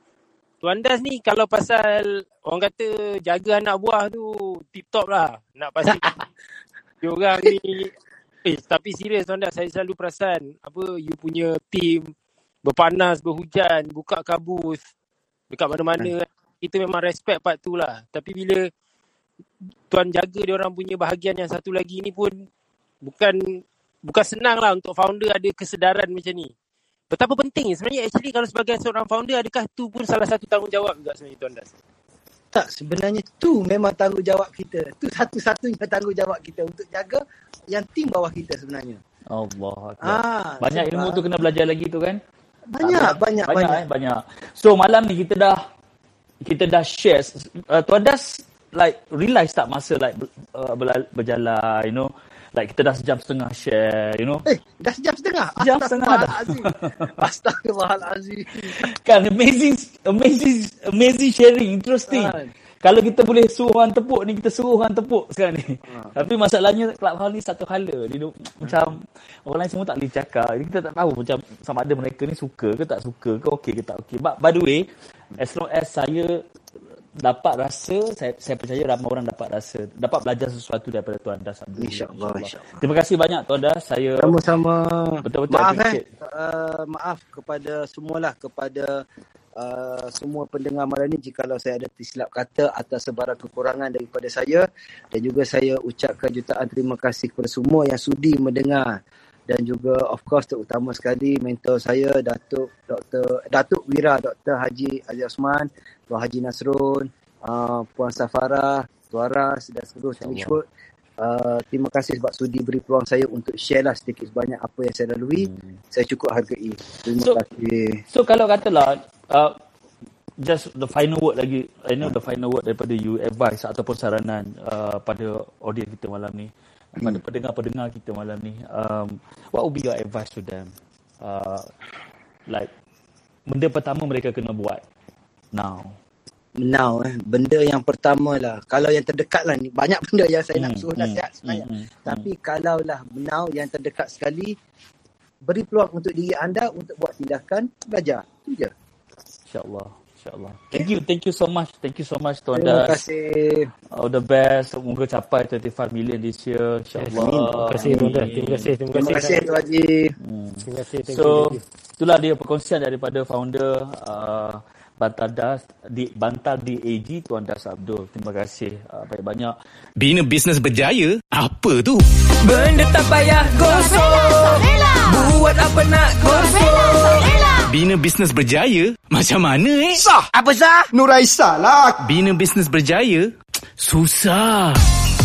Tuan Das ni kalau pasal orang kata jaga anak buah tu tip-top lah. Nak pastikan dia orang ni... Eh, tapi serius Tuan Das. Saya selalu perasan apa you punya team berpanas, berhujan, buka kabus dekat mana-mana. Kita memang respect part tu lah. Tapi bila tuan jaga dia orang punya bahagian yang satu lagi ni pun bukan bukan senang lah untuk founder ada kesedaran macam ni. Betapa penting sebenarnya actually kalau sebagai seorang founder adakah tu pun salah satu tanggungjawab juga sebenarnya Tuan Das? Tak, sebenarnya tu memang tanggungjawab kita. Tu satu-satunya tanggungjawab kita untuk jaga yang tim bawah kita sebenarnya. Allah. Ah, Banyak sebab- ilmu tu kena belajar lagi tu kan? Banyak, banyak, banyak, banyak. Eh, banyak. So malam ni kita dah kita dah share uh, Tuan Das like realize tak masa like uh, berjalan you know like kita dah sejam setengah share you know Eh, dah sejam setengah. Sejam setengah dah. Astagfirullahalazim. Kan amazing amazing amazing sharing interesting Kan. kalau kita boleh suruh orang tepuk ni kita suruh orang tepuk sekarang ni Ha. tapi masalahnya clubhouse ni satu hala dia duk, macam orang lain semua tak boleh cakap Jadi kita tak tahu macam sama ada mereka ni suka ke tak suka ke okey ke tak okey but by the way as long as saya dapat rasa saya saya percaya ramai orang dapat rasa dapat belajar sesuatu daripada Tuan Das Alhamdulillah. InsyaAllah, insyaAllah. terima kasih banyak Tuan Das saya Sama-sama. Betul-betul Maaf eh. Uh, maaf kepada semualah kepada uh, semua pendengar malam ni jikalau saya ada tersilap kata atas sebarang kekurangan daripada saya dan juga saya ucapkan jutaan terima kasih kepada semua yang sudi mendengar dan juga of course terutama sekali mentor saya Datuk Dr. Datuk Wira Dr. Haji Aziz Osman Tuan Haji Nasrun uh, Puan Safara Tuaras dan seterusnya. Richwood. Uh, terima kasih sebab sudi beri peluang saya untuk share lah sedikit sebanyak apa yang saya lalui. Hmm. Saya cukup hargai. Terima So- kasih. So kalau katalah uh, just the final word lagi, I know the final word daripada you advice ataupun saranan uh, pada audience kita malam ni, pada pendengar-pendengar kita malam ni, um, what would be your advice to them? Uh, like benda pertama mereka kena buat now. Now eh, benda yang pertama lah. Kalau yang terdekat lah ni. Banyak benda yang saya nak Hmm, suruh hmm, nasihat sebenarnya. hmm, hmm, Tapi kalau lah now yang terdekat sekali. Beri peluang untuk diri anda untuk buat tindakan. Belajar. Itu je. InsyaAllah. InsyaAllah. Thank you. Thank you so much. Thank you so much Tuan Terima Das. kasih. All the best. Semoga capai 25 million this year. InsyaAllah. Terima kasih Tuan Das. Terima kasih. Terima Terima kasih. kasih Tuan Haji. Terima kasih. Thank you, So, you. itulah dia perkongsian daripada founder uh, Bantal Das di Bantal DAG Tuan Das Abdul. Terima kasih uh, banyak-banyak. Bina bisnes berjaya? Apa tu? Benda tak payah gosok Buat apa nak gosok Bina bisnes berjaya? Macam mana eh? Sah! Apa sah? Nuraisa lah. Bina bisnes berjaya? Susah.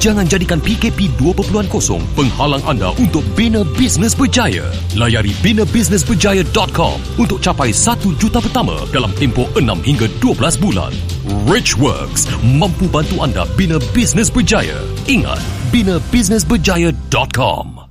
Jangan jadikan PKP 2.0 penghalang anda untuk bina bisnes berjaya. Layari binabusinessberjaya.com untuk capai 1 juta pertama dalam tempoh 6 hingga 12 bulan. Rich Works mampu bantu anda bina bisnes berjaya. Ingat, binabusinessberjaya.com.